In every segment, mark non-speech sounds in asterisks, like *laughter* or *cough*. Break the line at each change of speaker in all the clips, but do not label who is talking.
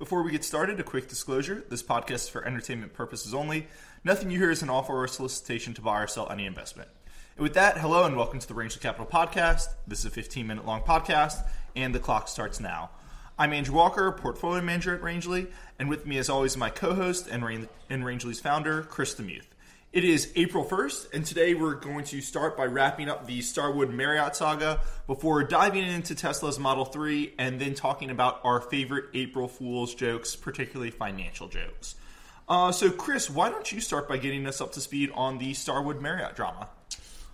Before we get started, a quick disclosure this podcast is for entertainment purposes only. Nothing you hear is an offer or solicitation to buy or sell any investment. And with that, hello and welcome to the Rangeley Capital Podcast. This is a 15 minute long podcast, and the clock starts now. I'm Andrew Walker, portfolio manager at Rangeley, and with me, as always, my co host and, Ran- and Rangeley's founder, Chris DeMuth. It is April 1st, and today we're going to start by wrapping up the Starwood Marriott saga before diving into Tesla's Model 3 and then talking about our favorite April Fool's jokes, particularly financial jokes. Uh, so, Chris, why don't you start by getting us up to speed on the Starwood Marriott drama?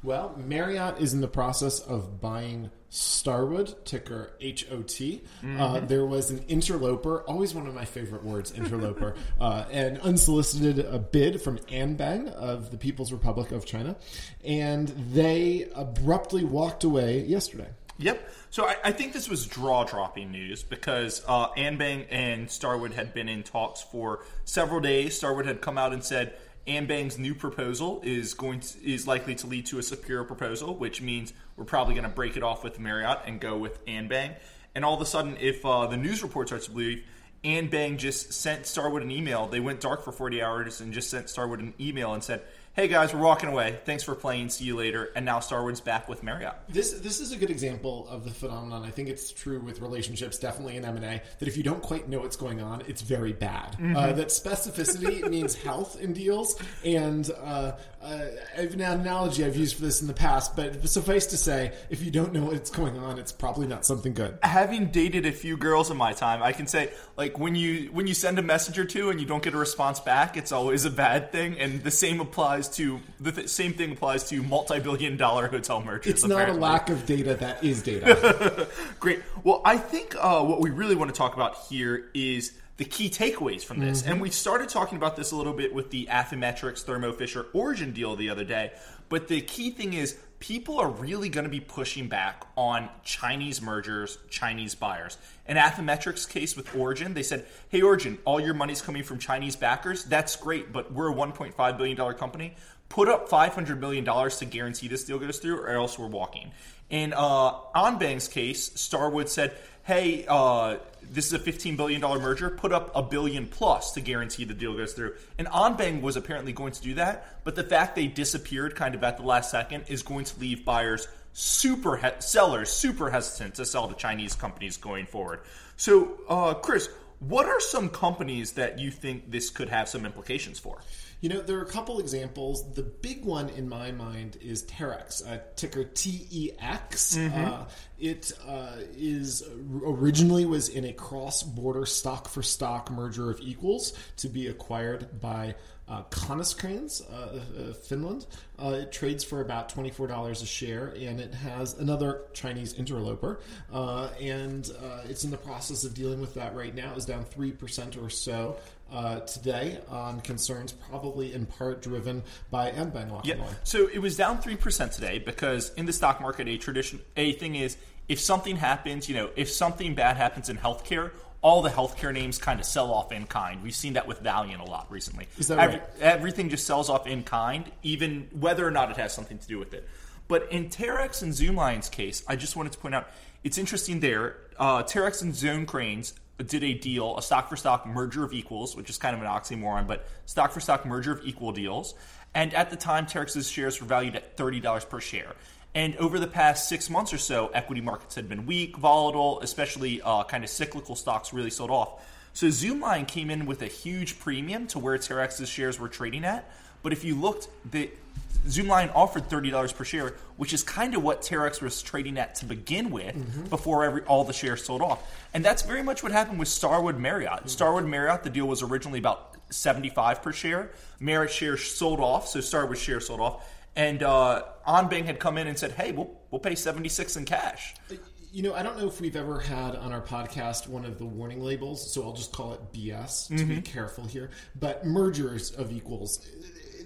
Well, Marriott is in the process of buying Starwood, ticker HOT. Mm-hmm. Uh, there was an interloper, always one of my favorite words, interloper, *laughs* uh, an unsolicited uh, bid from Anbang of the People's Republic of China, and they abruptly walked away yesterday.
Yep. So I, I think this was draw dropping news because uh, Anbang and Starwood had been in talks for several days. Starwood had come out and said, Anbang's new proposal is going to, is likely to lead to a superior proposal, which means we're probably going to break it off with Marriott and go with Anbang. And all of a sudden, if uh, the news reports are to believe, Anbang just sent Starwood an email. They went dark for 40 hours and just sent Starwood an email and said, hey guys, we're walking away. Thanks for playing. See you later. And now Starwood's back with Marriott.
This this is a good example of the phenomenon. I think it's true with relationships, definitely in M and A, that if you don't quite know what's going on, it's very bad. Mm-hmm. Uh, that specificity *laughs* means health in deals, and uh, uh, an analogy I've used for this in the past, but suffice to say, if you don't know what's going on, it's probably not something good.
Having dated a few girls in my time, I can say like when you when you send a message or two and you don't get a response back, it's always a bad thing, and the same applies applies to the th- same thing applies to multi-billion dollar hotel mergers.
It's apparently. not a lack of data that is data. *laughs*
Great. Well, I think uh, what we really want to talk about here is the key takeaways from this. Mm-hmm. And we started talking about this a little bit with the Affymetrix Thermo Fisher Origin deal the other day. But the key thing is people are really going to be pushing back on Chinese mergers, Chinese buyers. In Affymetrix case with Origin, they said, "Hey Origin, all your money's coming from Chinese backers. That's great, but we're a 1.5 billion dollar company. Put up 500 million dollars to guarantee this deal goes through, or else we're walking." In uh, Anbang's case, Starwood said, "Hey, uh, this is a $15 billion merger, put up a billion plus to guarantee the deal goes through. And Anbang was apparently going to do that, but the fact they disappeared kind of at the last second is going to leave buyers super he- sellers super hesitant to sell to Chinese companies going forward. So, uh, Chris, what are some companies that you think this could have some implications for?
You know, there are a couple examples. The big one in my mind is Terex, uh, ticker TEX. Mm-hmm. Uh, it uh, is originally was in a cross-border stock-for-stock merger of equals to be acquired by uh, uh, uh, Finland. Uh, it trades for about $24 a share, and it has another Chinese interloper. Uh, and uh, it's in the process of dealing with that right now. It's down 3% or so. Uh, today on concerns, probably in part driven by Anbang walking
yeah. So it was down three percent today because in the stock market, a tradition, a thing is if something happens, you know, if something bad happens in healthcare, all the healthcare names kind of sell off in kind. We've seen that with Valeant a lot recently.
Is that Every, right?
Everything just sells off in kind, even whether or not it has something to do with it. But in Terex and Zoomlion's case, I just wanted to point out it's interesting there. Uh, Terex and Konecranes did a deal, a stock for stock merger of equals, which is kind of an oxymoron, but stock for stock merger of equal deals. And at the time, Terex's shares were valued at $30 per share. And over the past six months or so, equity markets had been weak, volatile, especially uh, kind of cyclical stocks really sold off. So Zoomlion came in with a huge premium to where Terex's shares were trading at. But if you looked, the Zoomlion offered thirty dollars per share, which is kind of what Terex was trading at to begin with mm-hmm. before every all the shares sold off. And that's very much what happened with Starwood Marriott. Mm-hmm. Starwood Marriott, the deal was originally about seventy five per share. Marriott shares sold off, so Starwood shares sold off and uh, had come in and said, "Hey, we'll we'll pay seventy six in cash."
You know, I don't know if we've ever had on our podcast one of the warning labels, so I'll just call it BS to mm-hmm. be careful here. But mergers of equals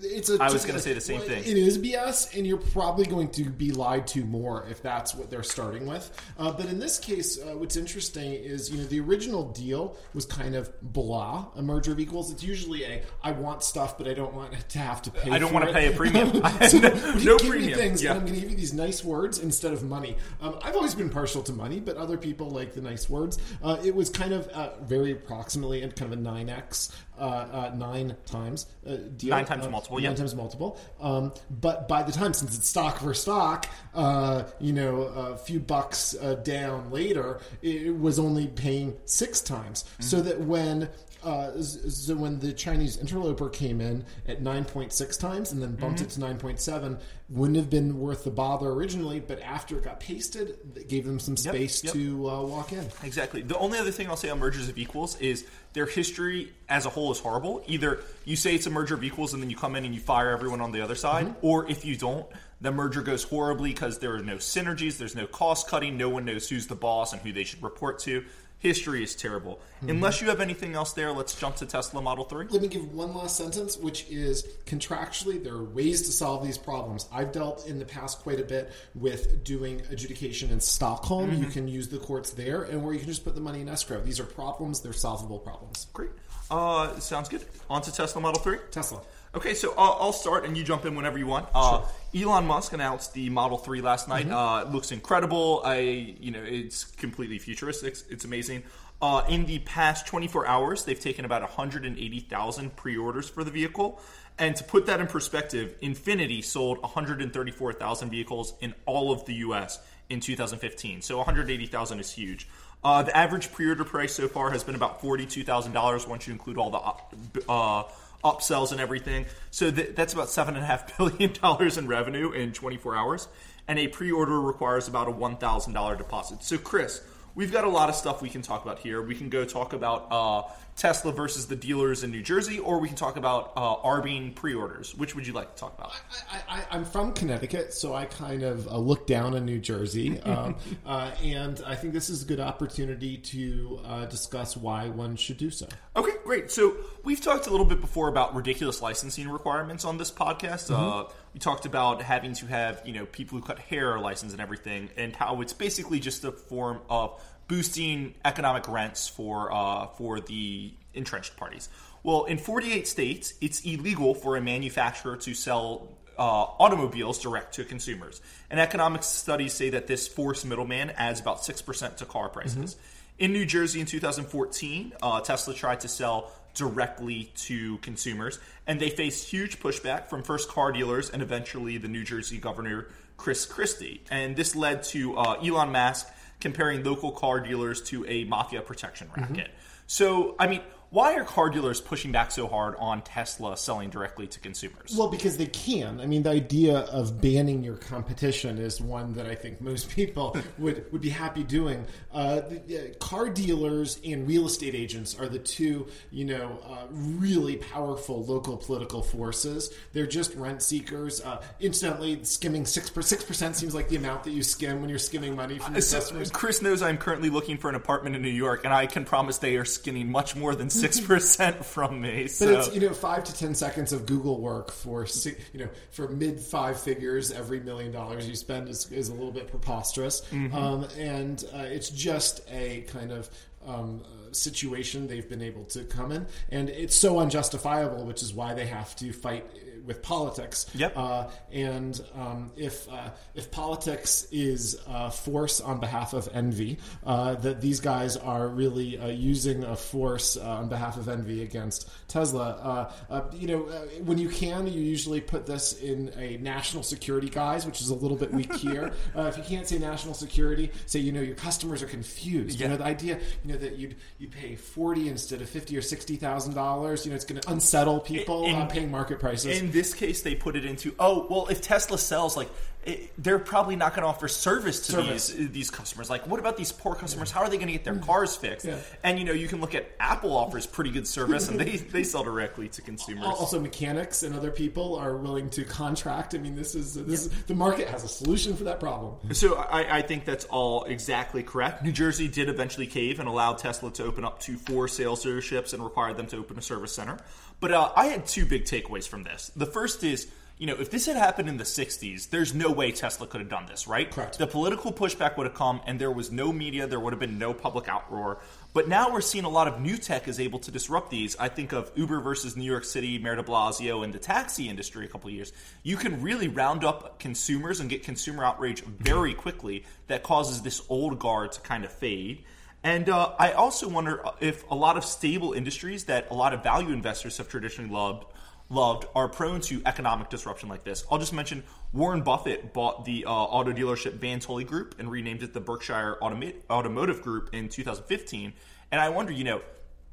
it's a.
I was gonna say the same thing.
It is BS, and you're probably going to be lied to more if that's what they're starting with. Uh, but in this case, uh, what's interesting is you know the original deal was kind of blah, a merger of equals. It's usually a I want stuff, but I don't want to have to pay.
I don't want to
it.
pay a premium. *laughs* *laughs*
so,
no
give
premium.
things,
Yeah.
and I'm going to give you these nice words instead of money. Um, I've always been partial to money, but other people like the nice words. Uh, it was kind of uh, very approximately and kind of a nine x, nine times uh, deal.
Nine times
uh,
multiple,
Nine
yeah.
times multiple. Um, but by the time, since it's stock for stock, uh, you know, a few bucks uh, down later, it was only paying six times.
Mm-hmm.
So that when uh, so when the Chinese interloper came in at 9.6 times and then bumped
Mm-hmm.
it to 9.7, wouldn't have been worth the bother originally, but after it got pasted, it gave them some
Yep,
space
yep.
to uh, walk in.
Exactly. The only other thing I'll say on mergers of equals is their history as a whole is horrible. Either you say it's a merger of equals and then you come in and you fire everyone on the other side,
Mm-hmm.
or if you don't, the merger goes horribly because there are no synergies, there's no cost cutting, no one knows who's the boss and who they should report to. History is terrible.
Mm-hmm.
Unless you have anything else there, let's jump to Tesla Model 3.
Let me give one last sentence, which is contractually, there are ways to solve these problems. I've dealt in the past quite a bit with doing adjudication in Stockholm.
Mm-hmm.
You can use the courts there, and where you can just put the money in escrow. These are problems, they're solvable problems.
Great. Uh, sounds good. On to Tesla Model 3.
Tesla.
Okay, so uh, I'll start and you jump in whenever you want. Uh, Elon Musk announced the Model 3 last night. Uh, it looks incredible. I, you know, it's completely futuristic. It's, it's amazing. Uh, in the past 24 hours, they've taken about 180,000 pre-orders for the vehicle. And to put that in perspective, Infiniti sold 134,000 vehicles in all of the U.S. in 2015. So 180,000 is huge. Uh, the average pre-order price so far has been about forty-two thousand dollars once you include all the uh, upsells and everything. So th- that's about seven and a half *laughs* billion dollars in revenue in 24 hours. And a pre-order requires about a one thousand dollar deposit. So Chris, we've got a lot of stuff we can talk about here. We can go talk about uh, Tesla versus the dealers in New Jersey, or we can talk about uh, Arbine pre-orders. Which would you like to talk about?
I, I, I'm from Connecticut, so I kind of uh, look down on New Jersey, *laughs* um, uh, and I think this is a good opportunity to uh, discuss why one should do so.
Okay, great. So we've talked a little bit before about ridiculous licensing requirements on this podcast. Uh, we talked about having to have you know people who cut hair licensed and everything, and how it's basically just a form of boosting economic rents for uh, for the entrenched parties. Well, in 48 states, it's illegal for a manufacturer to sell uh, automobiles direct to consumers. And economic studies say that this forced middleman adds about 6% to car prices. In New Jersey in 2014, uh, Tesla tried to sell directly to consumers, and they faced huge pushback from first car dealers and eventually the New Jersey governor, Chris Christie. And this led to uh, Elon Musk comparing local car dealers to a mafia protection mm-hmm. racket. So, I mean, why are car dealers pushing back so hard on Tesla selling directly to consumers?
Well, because they can. I mean, the idea of banning your competition is one that I think most people *laughs* would, would be happy doing. Uh, the, car dealers and real estate agents are the two, you know, uh, really powerful local political forces. They're just rent seekers. Uh, incidentally, skimming six six percent seems like the amount that you skim when you're skimming money from your
So,
customers.
Chris knows I'm currently looking for an apartment in New York, and I can promise they are skinning much more than six percent from me.
But it's you know five to ten seconds of Google work for you know for mid five figures every million dollars you spend is, is a little bit preposterous, um, and uh, it's just a kind of um, situation they've been able to come in, and it's so unjustifiable, which is why they have to fight with politics.
Yep.
Uh, and um, if uh, if politics is uh, force on behalf of envy, uh, that these guys are really uh, using a force uh, on behalf of envy against Tesla. Uh, uh, you know, uh, when you can, you usually put this in a national security guise, which is a little bit weak here. *laughs* Uh, if you can't say national security, say you know your customers are confused. You know the idea, you know that you'd you pay forty instead of fifty or sixty thousand dollars. You know, it's going to unsettle people
In-
uh, paying market prices.
in this case, they put it into oh well, if Tesla sells like it, they're probably not going to offer service to
Service.
these these customers. Like, what about these poor customers? How are they going to get their cars fixed?
Yeah.
And you know, you can look at Apple offers pretty good service, and they they sell directly to consumers.
Also, mechanics and other people are willing to contract. I mean, this is this is, the market has a solution for that problem.
So I, I think that's all exactly correct. New Jersey did eventually cave and allowed Tesla to open up to four sales dealerships and required them to open a service center. But uh, I had two big takeaways from this. The first is, you know, if this had happened in the 60s, there's no way Tesla could have done this, right?
Correct.
The political pushback would have come, and there was no media, there would have been no public outroar. But now we're seeing a lot of new tech is able to disrupt these. I think of Uber versus New York City, Mayor de Blasio, and the taxi industry a couple of years. You can really round up consumers and get consumer outrage very quickly that causes this old guard to kind of fade. And uh, I also wonder if a lot of stable industries that a lot of value investors have traditionally loved loved are prone to economic disruption like this. I'll just mention Warren Buffett bought the uh, auto dealership Van Tuyl Group and renamed it the Berkshire Automa- Automotive Group in 2015. And I wonder, you know,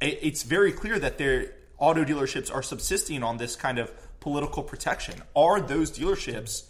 it, it's very clear that their auto dealerships are subsisting on this kind of political protection. Are those dealerships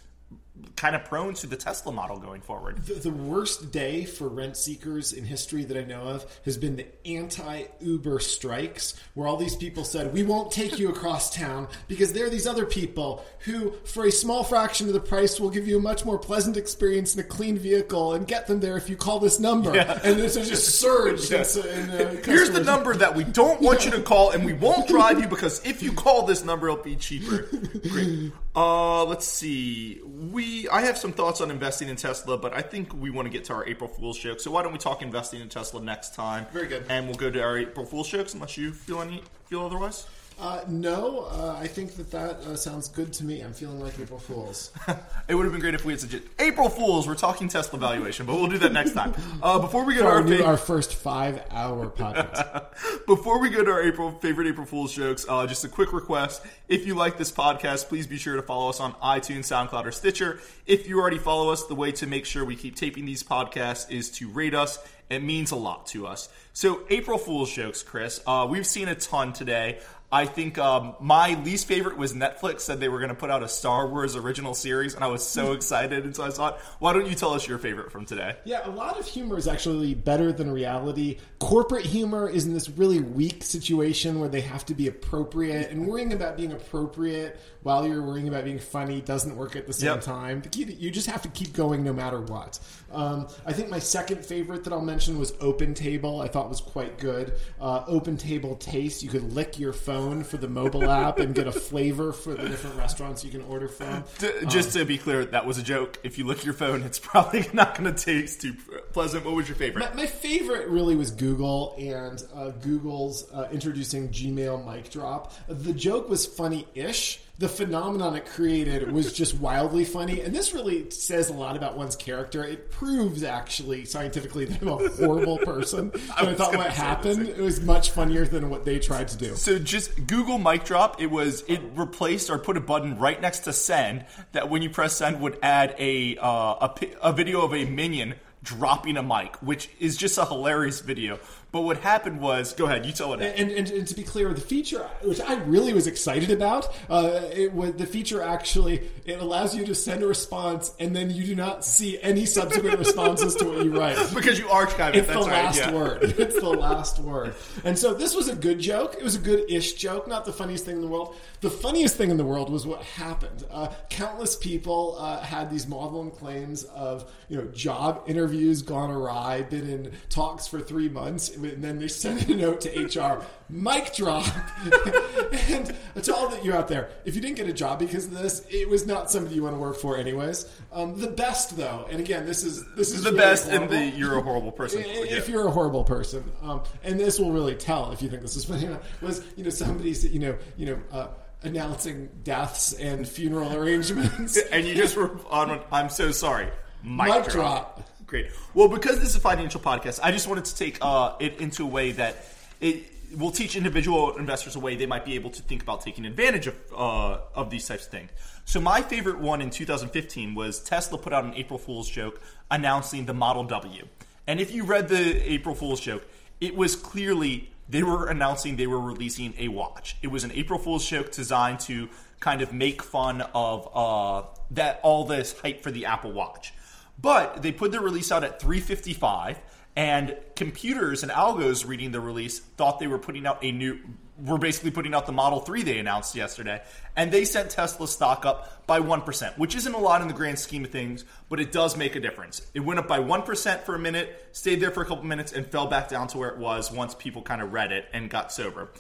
kind of prone to the Tesla model going forward?
The, the worst day for rent seekers in history that I know of has been the anti Uber strikes, where all these people said, We won't take you across town because there are these other people who, for a small fraction of the price, will give you a much more pleasant experience in a clean vehicle and get them there if you call this number.
Yeah.
And this has just surged.
Yeah.
in, uh,
Here's the number that we don't want you to call, and we won't drive you because if you call this number, it'll be cheaper. Great. Uh, let's see. We I have some thoughts on investing in Tesla, but I think we want to get to our April Fool's joke. So why don't we talk investing in Tesla next time?
Very good.
And we'll go to our April Fool's jokes, unless you feel any feel otherwise.
Uh, no, uh, I think that that uh, sounds good to me. I'm feeling like April Fools. *laughs*
It would have been great if we had such April Fools. We're talking Tesla valuation, but we'll do that next time. *laughs* Uh, before we go to
our,
our,
new,
fa-
our first five hour *laughs* podcast.
Before we go to our April favorite April Fool's jokes, uh, just a quick request: if you like this podcast, please be sure to follow us on iTunes, SoundCloud, or Stitcher. If you already follow us, the way to make sure we keep taping these podcasts is to rate us. It means a lot to us. So, April Fool's jokes, Chris. Uh, we've seen a ton today. I think um, my least favorite was Netflix said they were going to put out a Star Wars original series, and I was so *laughs* excited. And so I thought, why don't you tell us your favorite from today?
Yeah, a lot of humor is actually better than reality. Corporate humor is in this really weak situation where they have to be appropriate, and worrying about being appropriate while you're worrying about being funny doesn't work at the same
Yep.
time. The key to- You just have to keep going no matter what. Um, I think my second favorite that I'll mention was Open Table. I thought was quite good. Uh, Open Table Taste. You could lick your phone for the mobile app and get a flavor for the different restaurants you can order from.
D- just to be clear, that was a joke. If you look at your phone, it's probably *laughs* not going to taste too pleasant. What was your favorite?
My, my favorite really was Google and uh, Google's uh, introducing Gmail mic drop. The joke was funny-ish. The phenomenon it created was just *laughs* wildly funny, and this really says a lot about one's character. It proves actually scientifically that I'm a horrible person. *laughs* I,
was
thought what happened it was much funnier than what they tried to do.
So just Google mic drop. It was it replaced or put a button right next to send that when you press send would add a uh, a, a video of a minion dropping a mic, which is just a hilarious video. But what happened was, go ahead, you tell it.
And, and, and to be clear, the feature, which I really was excited about, uh, it was the feature actually it allows you to send a response, and then you do not see any subsequent *laughs* responses to what you write.
because you archive it.
It's
That's
the
right.
last
yeah.
word. *laughs* It's the last word. And so this was a good joke. It was a good-ish joke, not the funniest thing in the world. The funniest thing in the world was what happened. Uh, countless people uh, had these maudlin claims of you know job interviews gone awry, been in talks for three months, and then they sent a note to HR, mic drop. *laughs* and to all that you out there, if you didn't get a job because of this, it was not somebody you want to work for, anyways. Um, the best though, and again, this is this is
The
really
best and
horrible.
the you're a horrible *laughs* person.
If you're a horrible person, um, and this will really tell if you think this is funny, or not, was you know somebody's you know you know uh, announcing deaths and funeral arrangements. *laughs*
and you just were on. I'm so sorry. Mic,
Mic
drop.
drop.
Great. Well, because this is a financial podcast, I just wanted to take uh, it into a way that it will teach individual investors a way they might be able to think about taking advantage of uh, of these types of things. So my favorite one in 2015 was Tesla put out an April Fool's joke announcing the Model W. And if you read the April Fool's joke, it was clearly they were announcing they were releasing a watch. It was an April Fool's joke designed to kind of make fun of uh, that all this hype for the Apple Watch. But they put the release out at 355 and computers and algos reading the release thought they were putting out a new were basically putting out the Model 3 they announced yesterday, and they sent Tesla stock up by 1%, which isn't a lot in the grand scheme of things, but it does make a difference. It went up by 1% for a minute, stayed there for a couple minutes, and fell back down to where it was once people kind of read it and got sober.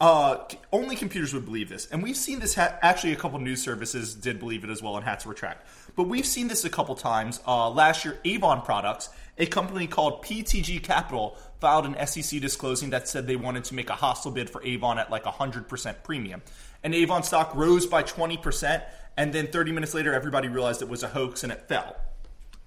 Uh, only computers would believe this, and we've seen this. Ha- actually, a couple news services did believe it as well, and had to retract. But we've seen this a couple times. Uh, last year, Avon Products, a company called PTG Capital, filed an SEC disclosing that said they wanted to make a hostile bid for Avon at like hundred percent premium, and Avon stock rose by twenty percent, and then thirty minutes later, everybody realized it was a hoax and it fell.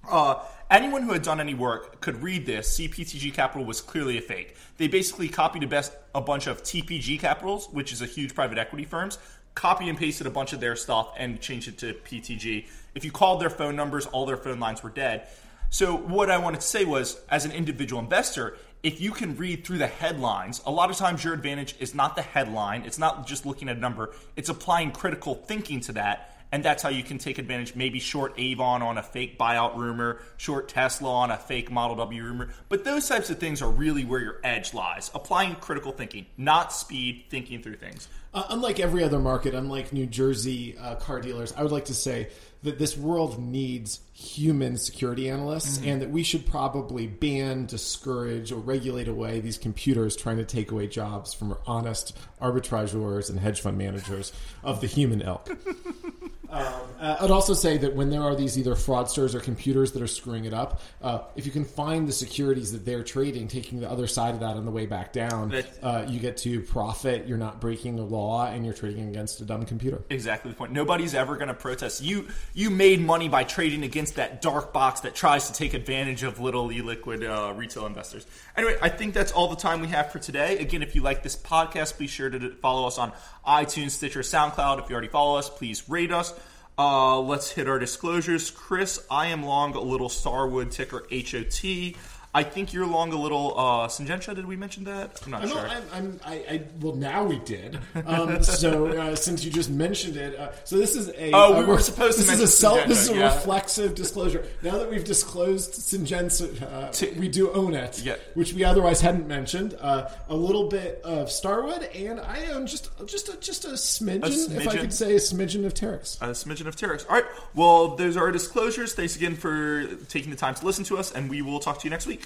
Uh, anyone who had done any work could read this. CPTG Capital was clearly a fake. They basically copied a, best, a bunch of TPG Capitals, which is a huge private equity firms, copy and pasted a bunch of their stuff and changed it to PTG. If you called their phone numbers, all their phone lines were dead. So what I wanted to say was, as an individual investor, if you can read through the headlines, a lot of times your advantage is not the headline. It's not just looking at a number. It's applying critical thinking to that and that's how you can take advantage. Maybe short Avon on a fake buyout rumor, short Tesla on a fake Model W rumor. But those types of things are really where your edge lies. Applying critical thinking, not speed, thinking through things.
Uh, unlike every other market, unlike New Jersey uh, car dealers, I would like to say that this world needs human security analysts mm-hmm. and that we should probably ban, discourage, or regulate away these computers trying to take away jobs from honest arbitrageurs and hedge fund managers of the human ilk. *laughs* Um, uh, I'd also say that when there are these either fraudsters or computers that are screwing it up, uh, if you can find the securities that they're trading, taking the other side of that on the way back down, uh, you get to profit. You're not breaking the law, and you're trading against a dumb computer.
Exactly the point. Nobody's ever going to protest. You you made money by trading against that dark box that tries to take advantage of little illiquid uh, retail investors. Anyway, I think that's all the time we have for today. Again, if you like this podcast, be sure to follow us on iTunes, Stitcher, SoundCloud. If you already follow us, please rate us. Uh, let's hit our disclosures. Chris, I am long a little Starwood ticker HOT. I think you're along a little uh, Syngenta. Did we mention that? I'm not
I'm
sure.
I'm, I'm, I, I, well, now we did. Um, *laughs* so uh, since you just mentioned it, uh, so this is a.
Oh, we were supposed
to.
This
is a
self.
This is a
yeah.
reflexive disclosure. Now that we've disclosed Syngenta, uh, we do own it,
yeah.
which we otherwise hadn't mentioned. Uh, a little bit of Starwood, and I own just just a, just a smidgen, a smidgen, if I could say, a smidgen of Terex.
A smidgen of Terex. All right. Well, those are our disclosures. Thanks again for taking the time to listen to us, and we will talk to you next week.